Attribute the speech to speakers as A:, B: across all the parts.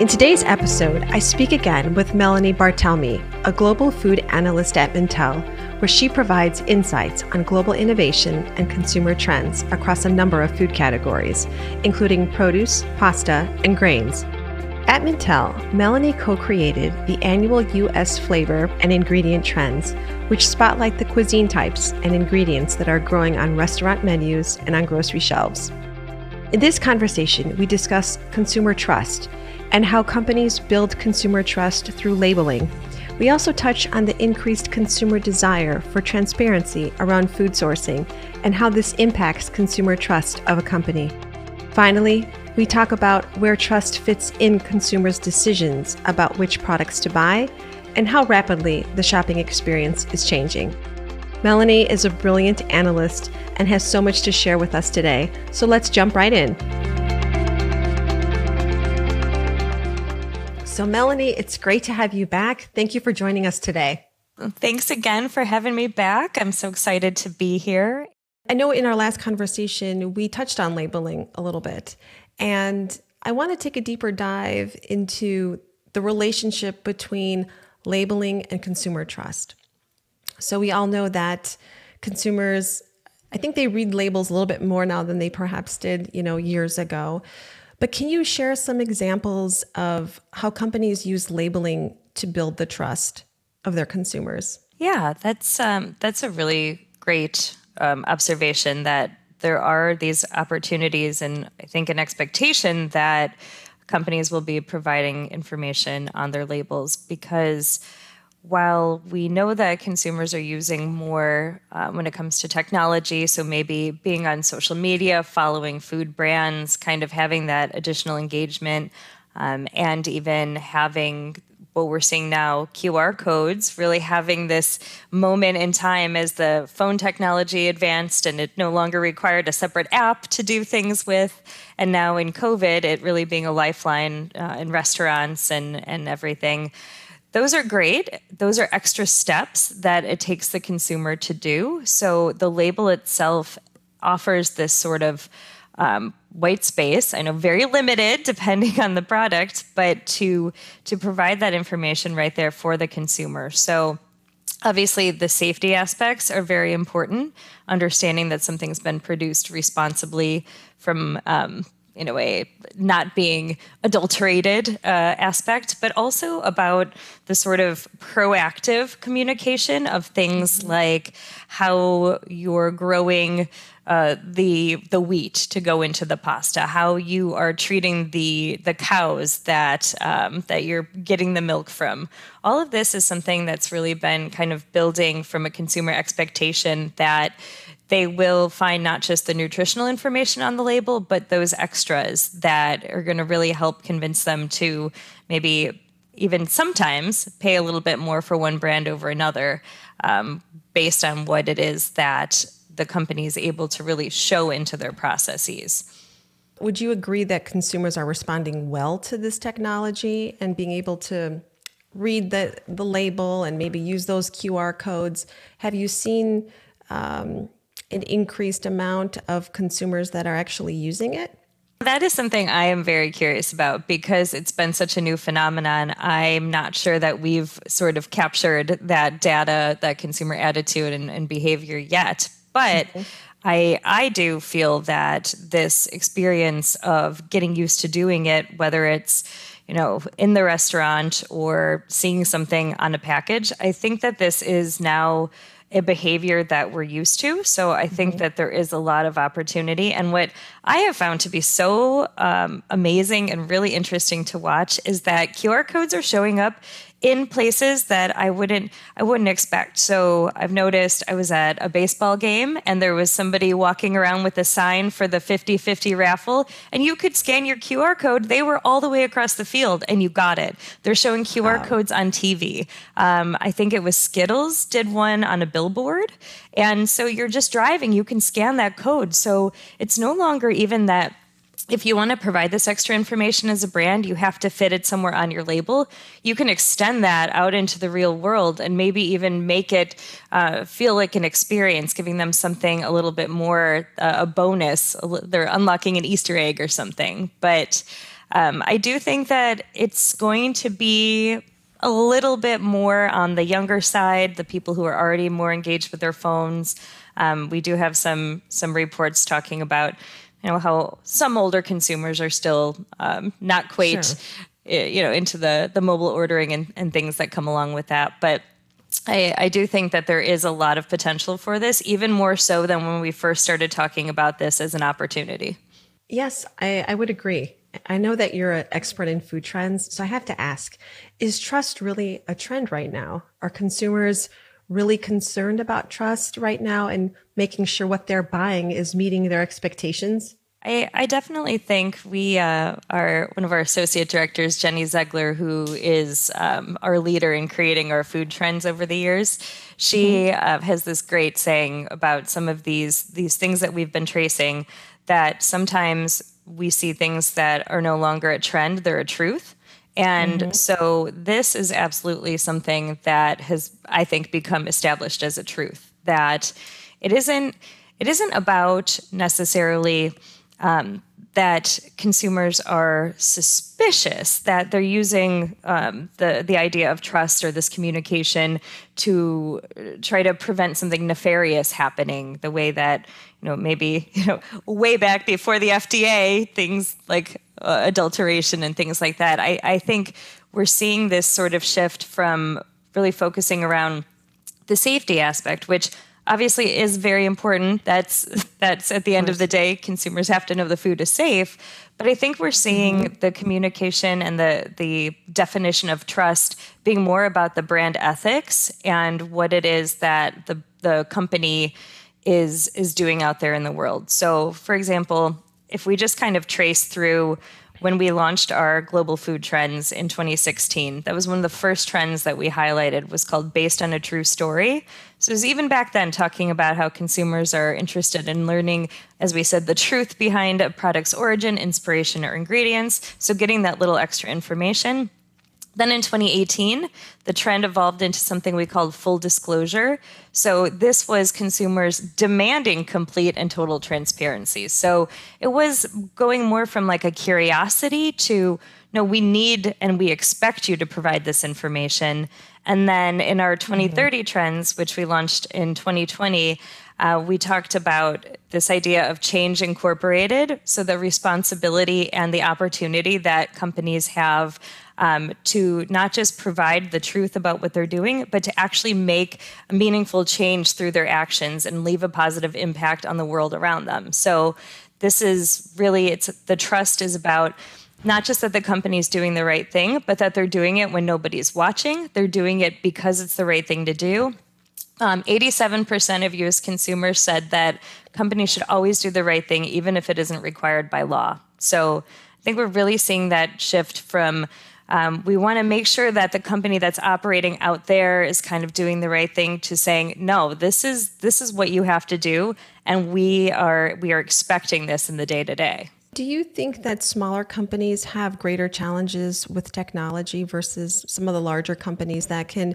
A: In today's episode, I speak again with Melanie Bartelme, a global food analyst at Mintel, where she provides insights on global innovation and consumer trends across a number of food categories, including produce, pasta, and grains. At Mintel, Melanie co created the annual U.S. Flavor and Ingredient Trends, which spotlight the cuisine types and ingredients that are growing on restaurant menus and on grocery shelves. In this conversation, we discuss consumer trust and how companies build consumer trust through labeling. We also touch on the increased consumer desire for transparency around food sourcing and how this impacts consumer trust of a company. Finally, we talk about where trust fits in consumers' decisions about which products to buy and how rapidly the shopping experience is changing. Melanie is a brilliant analyst and has so much to share with us today, so let's jump right in. So, Melanie, it's great to have you back. Thank you for joining us today.
B: Thanks again for having me back. I'm so excited to be here.
A: I know in our last conversation, we touched on labeling a little bit, and I want to take a deeper dive into the relationship between labeling and consumer trust. So, we all know that consumers, I think they read labels a little bit more now than they perhaps did, you know, years ago. But can you share some examples of how companies use labeling to build the trust of their consumers?
B: Yeah, that's um, that's a really great um, observation that there are these opportunities and I think an expectation that companies will be providing information on their labels because while we know that consumers are using more uh, when it comes to technology, so maybe being on social media, following food brands, kind of having that additional engagement, um, and even having what we're seeing now QR codes, really having this moment in time as the phone technology advanced and it no longer required a separate app to do things with. And now in COVID, it really being a lifeline uh, in restaurants and, and everything those are great. Those are extra steps that it takes the consumer to do. So the label itself offers this sort of um, white space. I know very limited depending on the product, but to to provide that information right there for the consumer. So obviously the safety aspects are very important. Understanding that something's been produced responsibly from um, in a way not being adulterated uh, aspect, but also about the sort of proactive communication of things mm-hmm. like how you're growing uh, the the wheat to go into the pasta, how you are treating the the cows that um, that you're getting the milk from. All of this is something that's really been kind of building from a consumer expectation that they will find not just the nutritional information on the label, but those extras that are going to really help convince them to maybe even sometimes pay a little bit more for one brand over another um, based on what it is that the company is able to really show into their processes.
A: Would you agree that consumers are responding well to this technology and being able to read the, the label and maybe use those QR codes? Have you seen um, an increased amount of consumers that are actually using it?
B: That is something I am very curious about because it's been such a new phenomenon. I'm not sure that we've sort of captured that data, that consumer attitude and, and behavior yet. But. I I do feel that this experience of getting used to doing it, whether it's you know in the restaurant or seeing something on a package, I think that this is now a behavior that we're used to. So I think mm-hmm. that there is a lot of opportunity. And what I have found to be so um, amazing and really interesting to watch is that QR codes are showing up in places that I wouldn't I wouldn't expect. So I've noticed I was at a baseball game and there was somebody walking around with a sign for the 50-50 raffle and you could scan your QR code. They were all the way across the field and you got it. They're showing QR wow. codes on TV. Um, I think it was Skittles did one on a billboard. And so you're just driving, you can scan that code. So it's no longer even that if you want to provide this extra information as a brand, you have to fit it somewhere on your label. You can extend that out into the real world and maybe even make it uh, feel like an experience, giving them something a little bit more uh, a bonus. They're unlocking an Easter egg or something. But Um, I do think that it's going to be a little bit more on the younger side, the people who are already more engaged with their phones. Um, we do have some some reports talking about you know how some older consumers are still um, not quite sure. you know into the the mobile ordering and, and things that come along with that, but. I, I, do think that there is a lot of potential for this, even more so than when we first started talking about this as an opportunity.
A: Yes, I, I would agree. I know that you're an expert in food trends, so I have to ask is trust really a trend right now? Are consumers really concerned about trust right now and making sure what they're buying is meeting their expectations?
B: I, I definitely think we uh, are one of our associate directors, Jenny Zegler, who is um, our leader in creating our food trends over the years. She mm-hmm. uh, has this great saying about some of these these things that we've been tracing that sometimes we see things that are no longer a trend, they're a truth. And mm-hmm. so this is absolutely something that has, I think, become established as a truth that it isn't it isn't about necessarily um, that consumers are suspicious that they're using um, the the idea of trust or this communication to try to prevent something nefarious happening. The way that you know maybe you know way back before the FDA things like uh, adulteration and things like that. I, I think we're seeing this sort of shift from really focusing around the safety aspect, which obviously is very important. That's that's at the end of, of the day, consumers have to know the food is safe. But I think we're seeing mm-hmm. the communication and the the definition of trust being more about the brand ethics and what it is that the the company is is doing out there in the world. So, for example, if we just kind of trace through when we launched our global food trends in 2016 that was one of the first trends that we highlighted was called based on a true story. So it was even back then talking about how consumers are interested in learning as we said the truth behind a product's origin inspiration or ingredients. So getting that little extra information then in 2018, the trend evolved into something we called full disclosure. So this was consumers demanding complete and total transparency. So it was going more from like a curiosity to no, we need and we expect you to provide this information. And then in our 2030 mm-hmm. trends, which we launched in 2020, uh, we talked about this idea of change incorporated. So the responsibility and the opportunity that companies have um, to not just provide the truth about what they're doing, but to actually make a meaningful change through their actions and leave a positive impact on the world around them. So this is really it's the trust is about not just that the company is doing the right thing, but that they're doing it when nobody's watching. They're doing it because it's the right thing to do. Um, 87% of US consumers said that companies should always do the right thing, even if it isn't required by law. So I think we're really seeing that shift from um, we want to make sure that the company that's operating out there is kind of doing the right thing to saying no this is this is what you have to do and we are we are expecting this in the day to day
A: do you think that smaller companies have greater challenges with technology versus some of the larger companies that can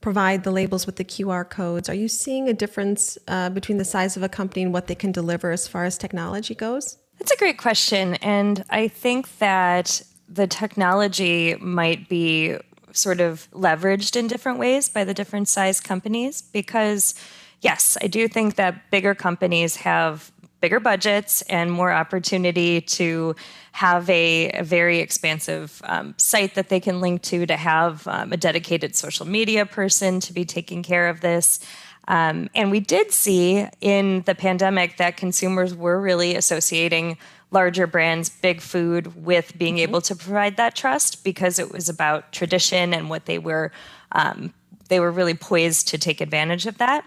A: provide the labels with the QR codes? Are you seeing a difference uh, between the size of a company and what they can deliver as far as technology goes?
B: That's a great question. And I think that the technology might be sort of leveraged in different ways by the different size companies because yes i do think that bigger companies have bigger budgets and more opportunity to have a, a very expansive um, site that they can link to to have um, a dedicated social media person to be taking care of this. Um, and we did see in the pandemic that consumers were really associating larger brands, big food, with being mm-hmm. able to provide that trust because it was about tradition and what they were um, they were really poised to take advantage of that.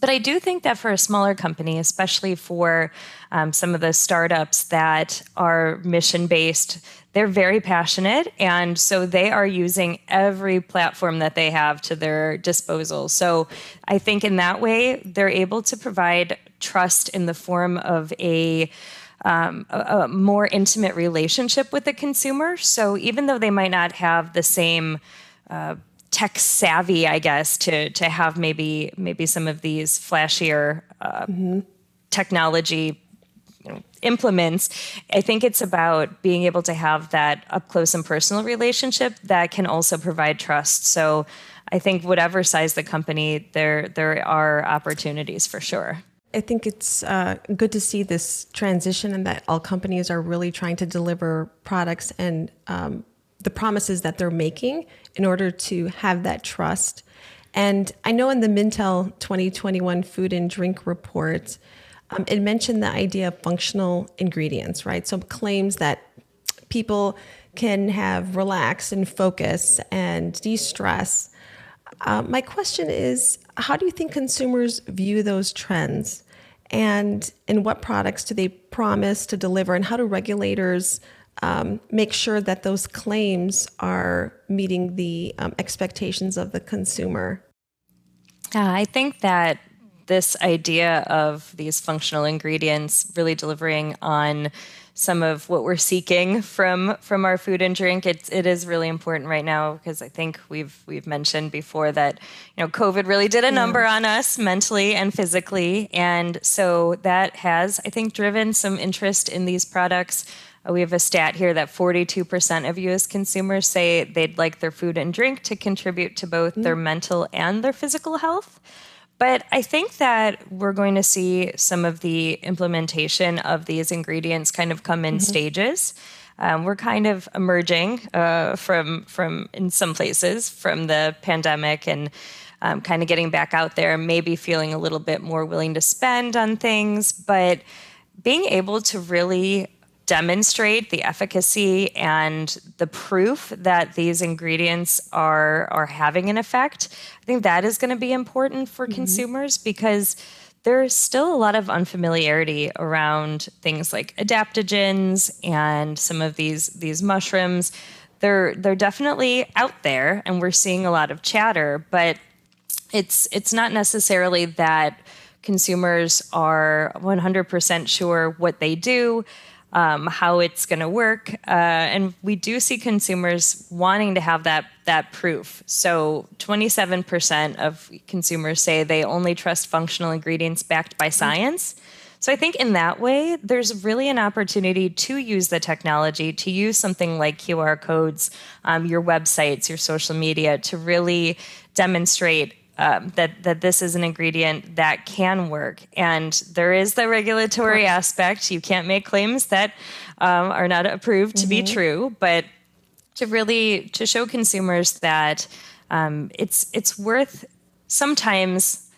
B: But I do think that for a smaller company, especially for um, some of the startups that are mission based, they're very passionate. And so they are using every platform that they have to their disposal. So I think in that way, they're able to provide trust in the form of a um, a, a, more intimate relationship with the consumer. So even though they might not have the same uh, tech savvy, I guess, to to have maybe maybe some of these flashier uh, mm-hmm. technology you know, implements. I think it's about being able to have that up close and personal relationship that can also provide trust. So I think whatever size the company, there there are opportunities for sure.
A: I think it's uh, good to see this transition and that all companies are really trying to deliver products and um, the promises that they're making in order to have that trust. And I know in the Mintel 2021 Food and Drink Report, um, it mentioned the idea of functional ingredients, right? So claims that people can have relax and focus and de stress. Uh, my question is how do you think consumers view those trends? And in what products do they promise to deliver? And how do regulators um, make sure that those claims are meeting the um, expectations of the consumer?
B: Uh, I think that this idea of these functional ingredients really delivering on some of what we're seeking from from our food and drink it's it is really important right now because i think we've we've mentioned before that you know covid really did a number on us mentally and physically and so that has i think driven some interest in these products uh, we have a stat here that 42% of US consumers say they'd like their food and drink to contribute to both mm. their mental and their physical health. But I think that we're going to see some of the implementation of these ingredients kind of come in mm-hmm. stages. Um, we're kind of emerging uh, from from in some places from the pandemic and um, kind of getting back out there, maybe feeling a little bit more willing to spend on things, but being able to really demonstrate the efficacy and the proof that these ingredients are are having an effect i think that is going to be important for mm-hmm. consumers because there's still a lot of unfamiliarity around things like adaptogens and some of these these mushrooms they're they're definitely out there and we're seeing a lot of chatter but it's it's not necessarily that consumers are 100% sure what they do um, how it's going to work, uh, and we do see consumers wanting to have that that proof. So, 27% of consumers say they only trust functional ingredients backed by science. So, I think in that way, there's really an opportunity to use the technology, to use something like QR codes, um, your websites, your social media, to really demonstrate um, that that this is an ingredient that can work. And there is the regulatory aspect. You can't make claims that um, are not approved to mm-hmm. be true, but to really to show consumers that um, it's it's worth sometimes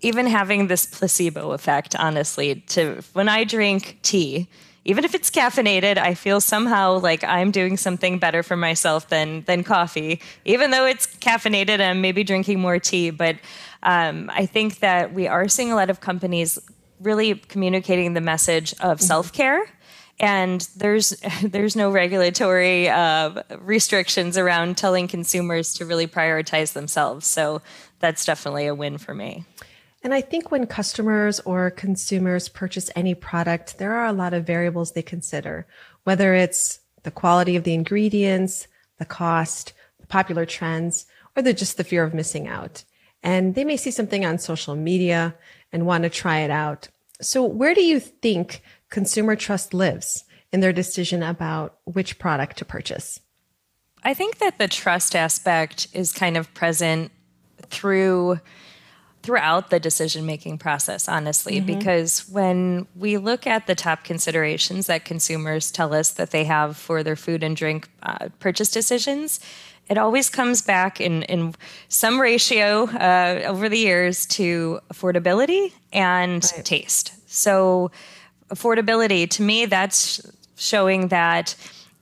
B: even having this placebo effect. Honestly, to when I drink tea even if it's caffeinated, I feel somehow like I'm doing something better for myself than than coffee, even though it's caffeinated and I'm maybe drinking more tea. But um, I think that we are seeing a lot of companies really communicating the message of mm-hmm. self care. And there's there's no regulatory uh, restrictions around telling consumers to really prioritize themselves. So that's definitely a win for me.
A: And I think when customers or consumers purchase any product, there are a lot of variables they consider, whether it's the quality of the ingredients, the cost, the popular trends, or the, just the fear of missing out. And they may see something on social media and want to try it out. So where do you think consumer trust lives in their decision about which product to purchase?
B: I think that the trust aspect is kind of present through throughout the decision making process, honestly, mm-hmm. because when we look at the top considerations that consumers tell us that they have for their food and drink uh, purchase decisions, it always comes back in, in some ratio uh, over the years to affordability and right. taste. So, affordability, to me, that's showing that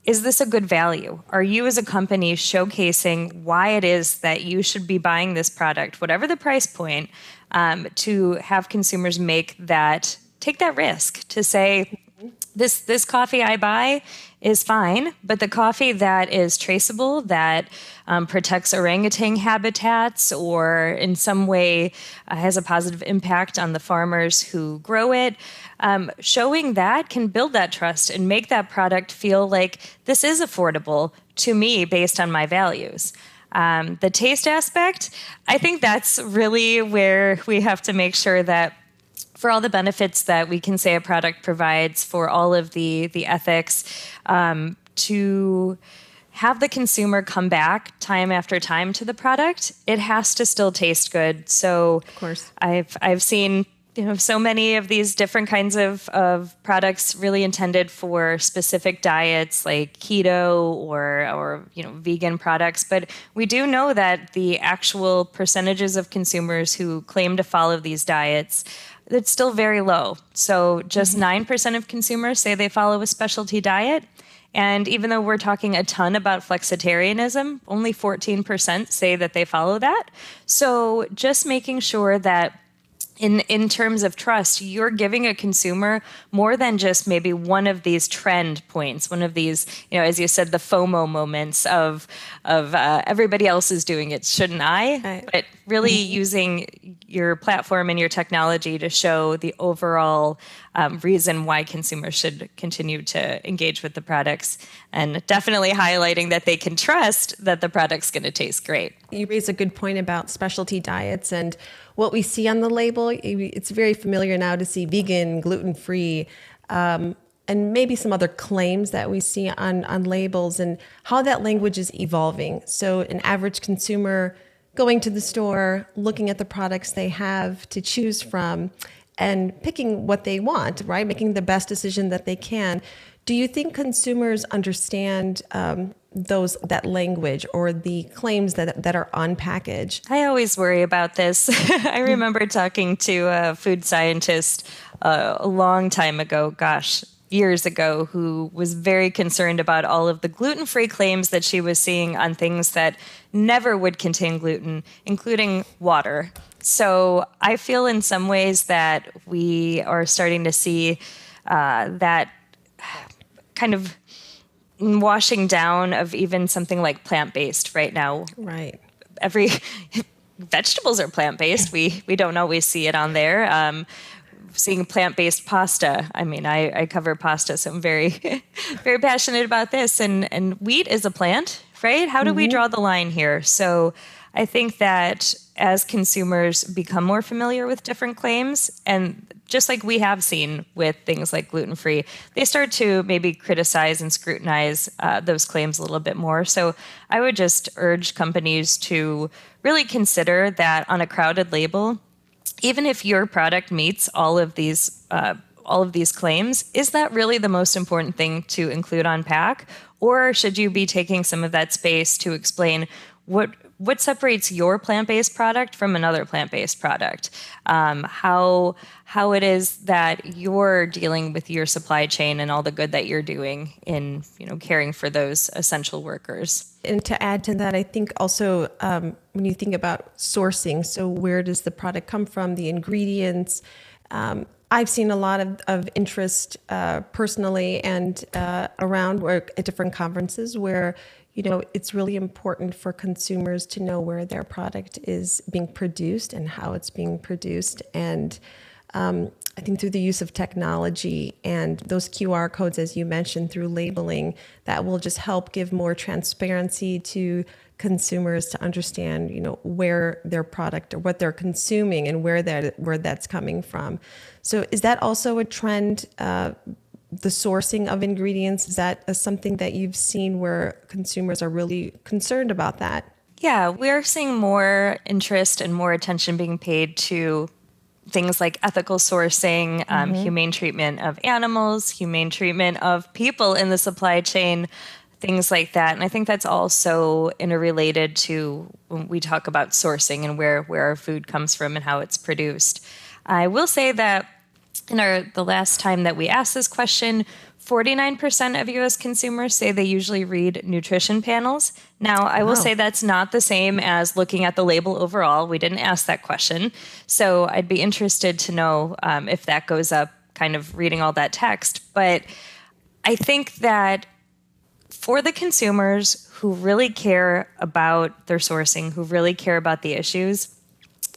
B: is this a good value? Are you as a company showcasing why it is that you should be buying this product, whatever the price point, um, to have consumers make that take that risk to say this this coffee I buy is fine, but the coffee that is traceable, that um, protects orangutan habitats, or in some way uh, has a positive impact on the farmers who grow it, um, showing that can build that trust and make that product feel like this is affordable to me based on my values. Um, the taste aspect, I think that's really where we have to make sure that for all the benefits that we can say a product provides, for all of the the ethics, um, to have the consumer come back time after time to the product, it has to still taste good. So,
A: of course,
B: I've I've seen you know so many of these different kinds of, of products really intended for specific diets like keto or or you know vegan products but we do know that the actual percentages of consumers who claim to follow these diets it's still very low so just mm-hmm. 9% of consumers say they follow a specialty diet and even though we're talking a ton about flexitarianism, only 14% say that they follow that. So just making sure that in in terms of trust you're giving a consumer more than just maybe one of these trend points one of these you know as you said the fomo moments of of uh, everybody else is doing it shouldn't i right. but really mm-hmm. using your platform and your technology to show the overall um, reason why consumers should continue to engage with the products and definitely highlighting that they can trust that the product's going to taste great
A: you raise a good point about specialty diets and what we see on the label. It's very familiar now to see vegan, gluten free, um, and maybe some other claims that we see on, on labels and how that language is evolving. So, an average consumer going to the store, looking at the products they have to choose from, and picking what they want, right? Making the best decision that they can. Do you think consumers understand um, those that language or the claims that that are on package.
B: I always worry about this. I remember talking to a food scientist uh, a long time ago, gosh, years ago, who was very concerned about all of the gluten-free claims that she was seeing on things that never would contain gluten, including water. So I feel in some ways that we are starting to see uh, that kind of washing down of even something like plant based right now.
A: Right.
B: Every vegetables are plant based. We we don't always see it on there. Um, seeing plant based pasta. I mean, I, I cover pasta, so I'm very very passionate about this. And and wheat is a plant, right? How do mm-hmm. we draw the line here? So I think that as consumers become more familiar with different claims and just like we have seen with things like gluten free, they start to maybe criticize and scrutinize uh, those claims a little bit more. So I would just urge companies to really consider that on a crowded label, even if your product meets all of these. Uh, all of these claims, is that really the most important thing to include on pack? Or should you be taking some of that space to explain what what separates your plant-based product from another plant-based product? Um, how how it is that you're dealing with your supply chain and all the good that you're doing in you know caring for those essential workers?
A: And to add to that i think also um, when you think about sourcing so where does the product come from the ingredients? Um, I've seen a lot of, of interest uh, personally and uh, around work at different conferences where you know, it's really important for consumers to know where their product is being produced and how it's being produced. And um, I think through the use of technology and those QR codes, as you mentioned, through labeling, that will just help give more transparency to consumers to understand, you know, where their product or what they're consuming and where that where that's coming from. So, is that also a trend uh, the sourcing of ingredients is that something that you've seen where consumers are really concerned about that?
B: Yeah we're seeing more interest and more attention being paid to things like ethical sourcing um, mm-hmm. humane treatment of animals humane treatment of people in the supply chain things like that. And i think that's also interrelated to when we talk about sourcing and where where our food comes from and how it's produced. I will say that in our the last time that we asked this question, 49% of US consumers say they usually read nutrition panels. Now, I will wow. say that's not the same as looking at the label overall. We didn't ask that question. So I'd be interested to know um, if that goes up, kind of reading all that text. But I think that for the consumers who really care about their sourcing, who really care about the issues,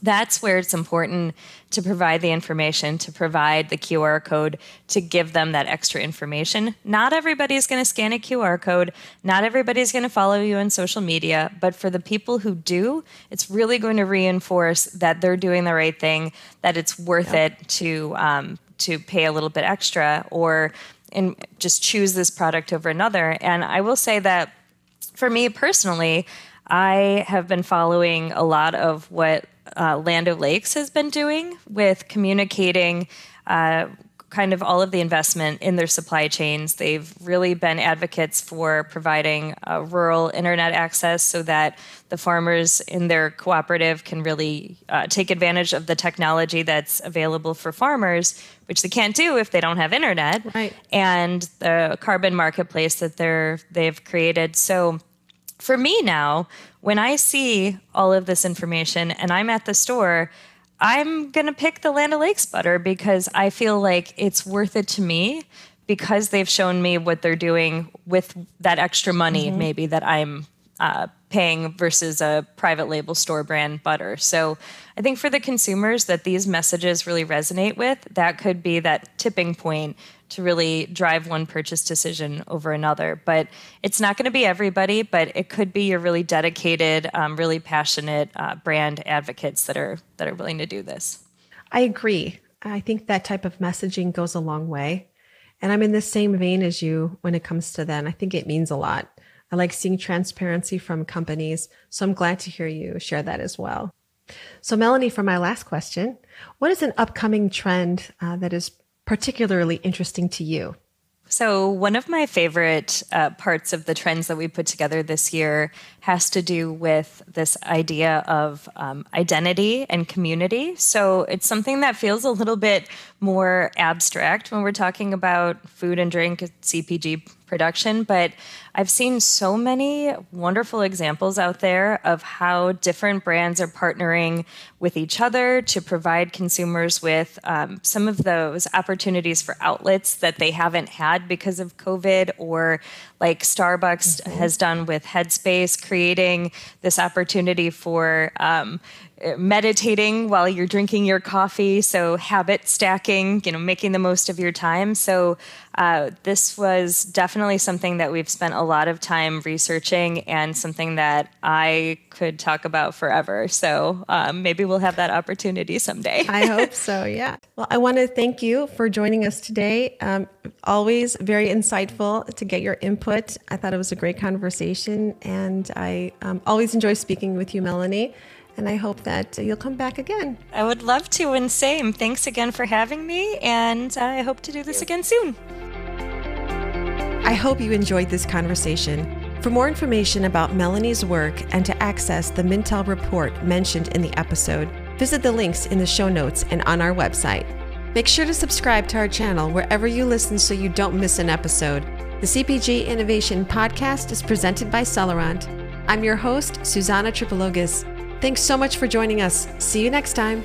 B: that's where it's important to provide the information, to provide the QR code, to give them that extra information. Not everybody is going to scan a QR code, not everybody is going to follow you on social media, but for the people who do, it's really going to reinforce that they're doing the right thing, that it's worth yep. it to um, to pay a little bit extra or and just choose this product over another. And I will say that for me personally, I have been following a lot of what uh, Land O'Lakes has been doing with communicating uh, kind of all of the investment in their supply chains. They've really been advocates for providing uh, rural internet access so that the farmers in their cooperative can really uh, take advantage of the technology that's available for farmers, which they can't do if they don't have internet,
A: right.
B: and the carbon marketplace that they're they've created. So for me now, when I see all of this information and I'm at the store, I'm going to pick the Land O'Lakes butter because I feel like it's worth it to me because they've shown me what they're doing with that extra money, mm-hmm. maybe that I'm uh, paying versus a private label store brand butter. So I think for the consumers that these messages really resonate with, that could be that tipping point to really drive one purchase decision over another. But it's not going to be everybody, but it could be your really dedicated, um, really passionate uh, brand advocates that are that are willing to do this.
A: I agree. I think that type of messaging goes a long way. And I'm in the same vein as you when it comes to that. I think it means a lot. I like seeing transparency from companies. So I'm glad to hear you share that as well. So, Melanie, for my last question, what is an upcoming trend uh, that is particularly interesting to you?
B: So, one of my favorite uh, parts of the trends that we put together this year has to do with this idea of um, identity and community. So, it's something that feels a little bit more abstract when we're talking about food and drink, CPG production, but I've seen so many wonderful examples out there of how different brands are partnering with each other to provide consumers with um, some of those opportunities for outlets that they haven't had because of COVID, or like Starbucks mm-hmm. has done with Headspace, creating this opportunity for um, meditating while you're drinking your coffee. So habit stacking you know making the most of your time. So uh, this was definitely something that we've spent a lot of time researching and something that i could talk about forever. So um, maybe we'll have that opportunity someday.
A: I hope so yeah. Well i want to thank you for joining us today. Um, always very insightful to get your input. I thought it was a great conversation and i um, always enjoy speaking with you melanie and I hope that you'll come back again.
B: I would love to, and same. Thanks again for having me, and I hope to do this again soon.
A: I hope you enjoyed this conversation. For more information about Melanie's work and to access the Mintel report mentioned in the episode, visit the links in the show notes and on our website. Make sure to subscribe to our channel wherever you listen so you don't miss an episode. The CPG Innovation Podcast is presented by Celerant. I'm your host, Susanna Tripologis. Thanks so much for joining us. See you next time.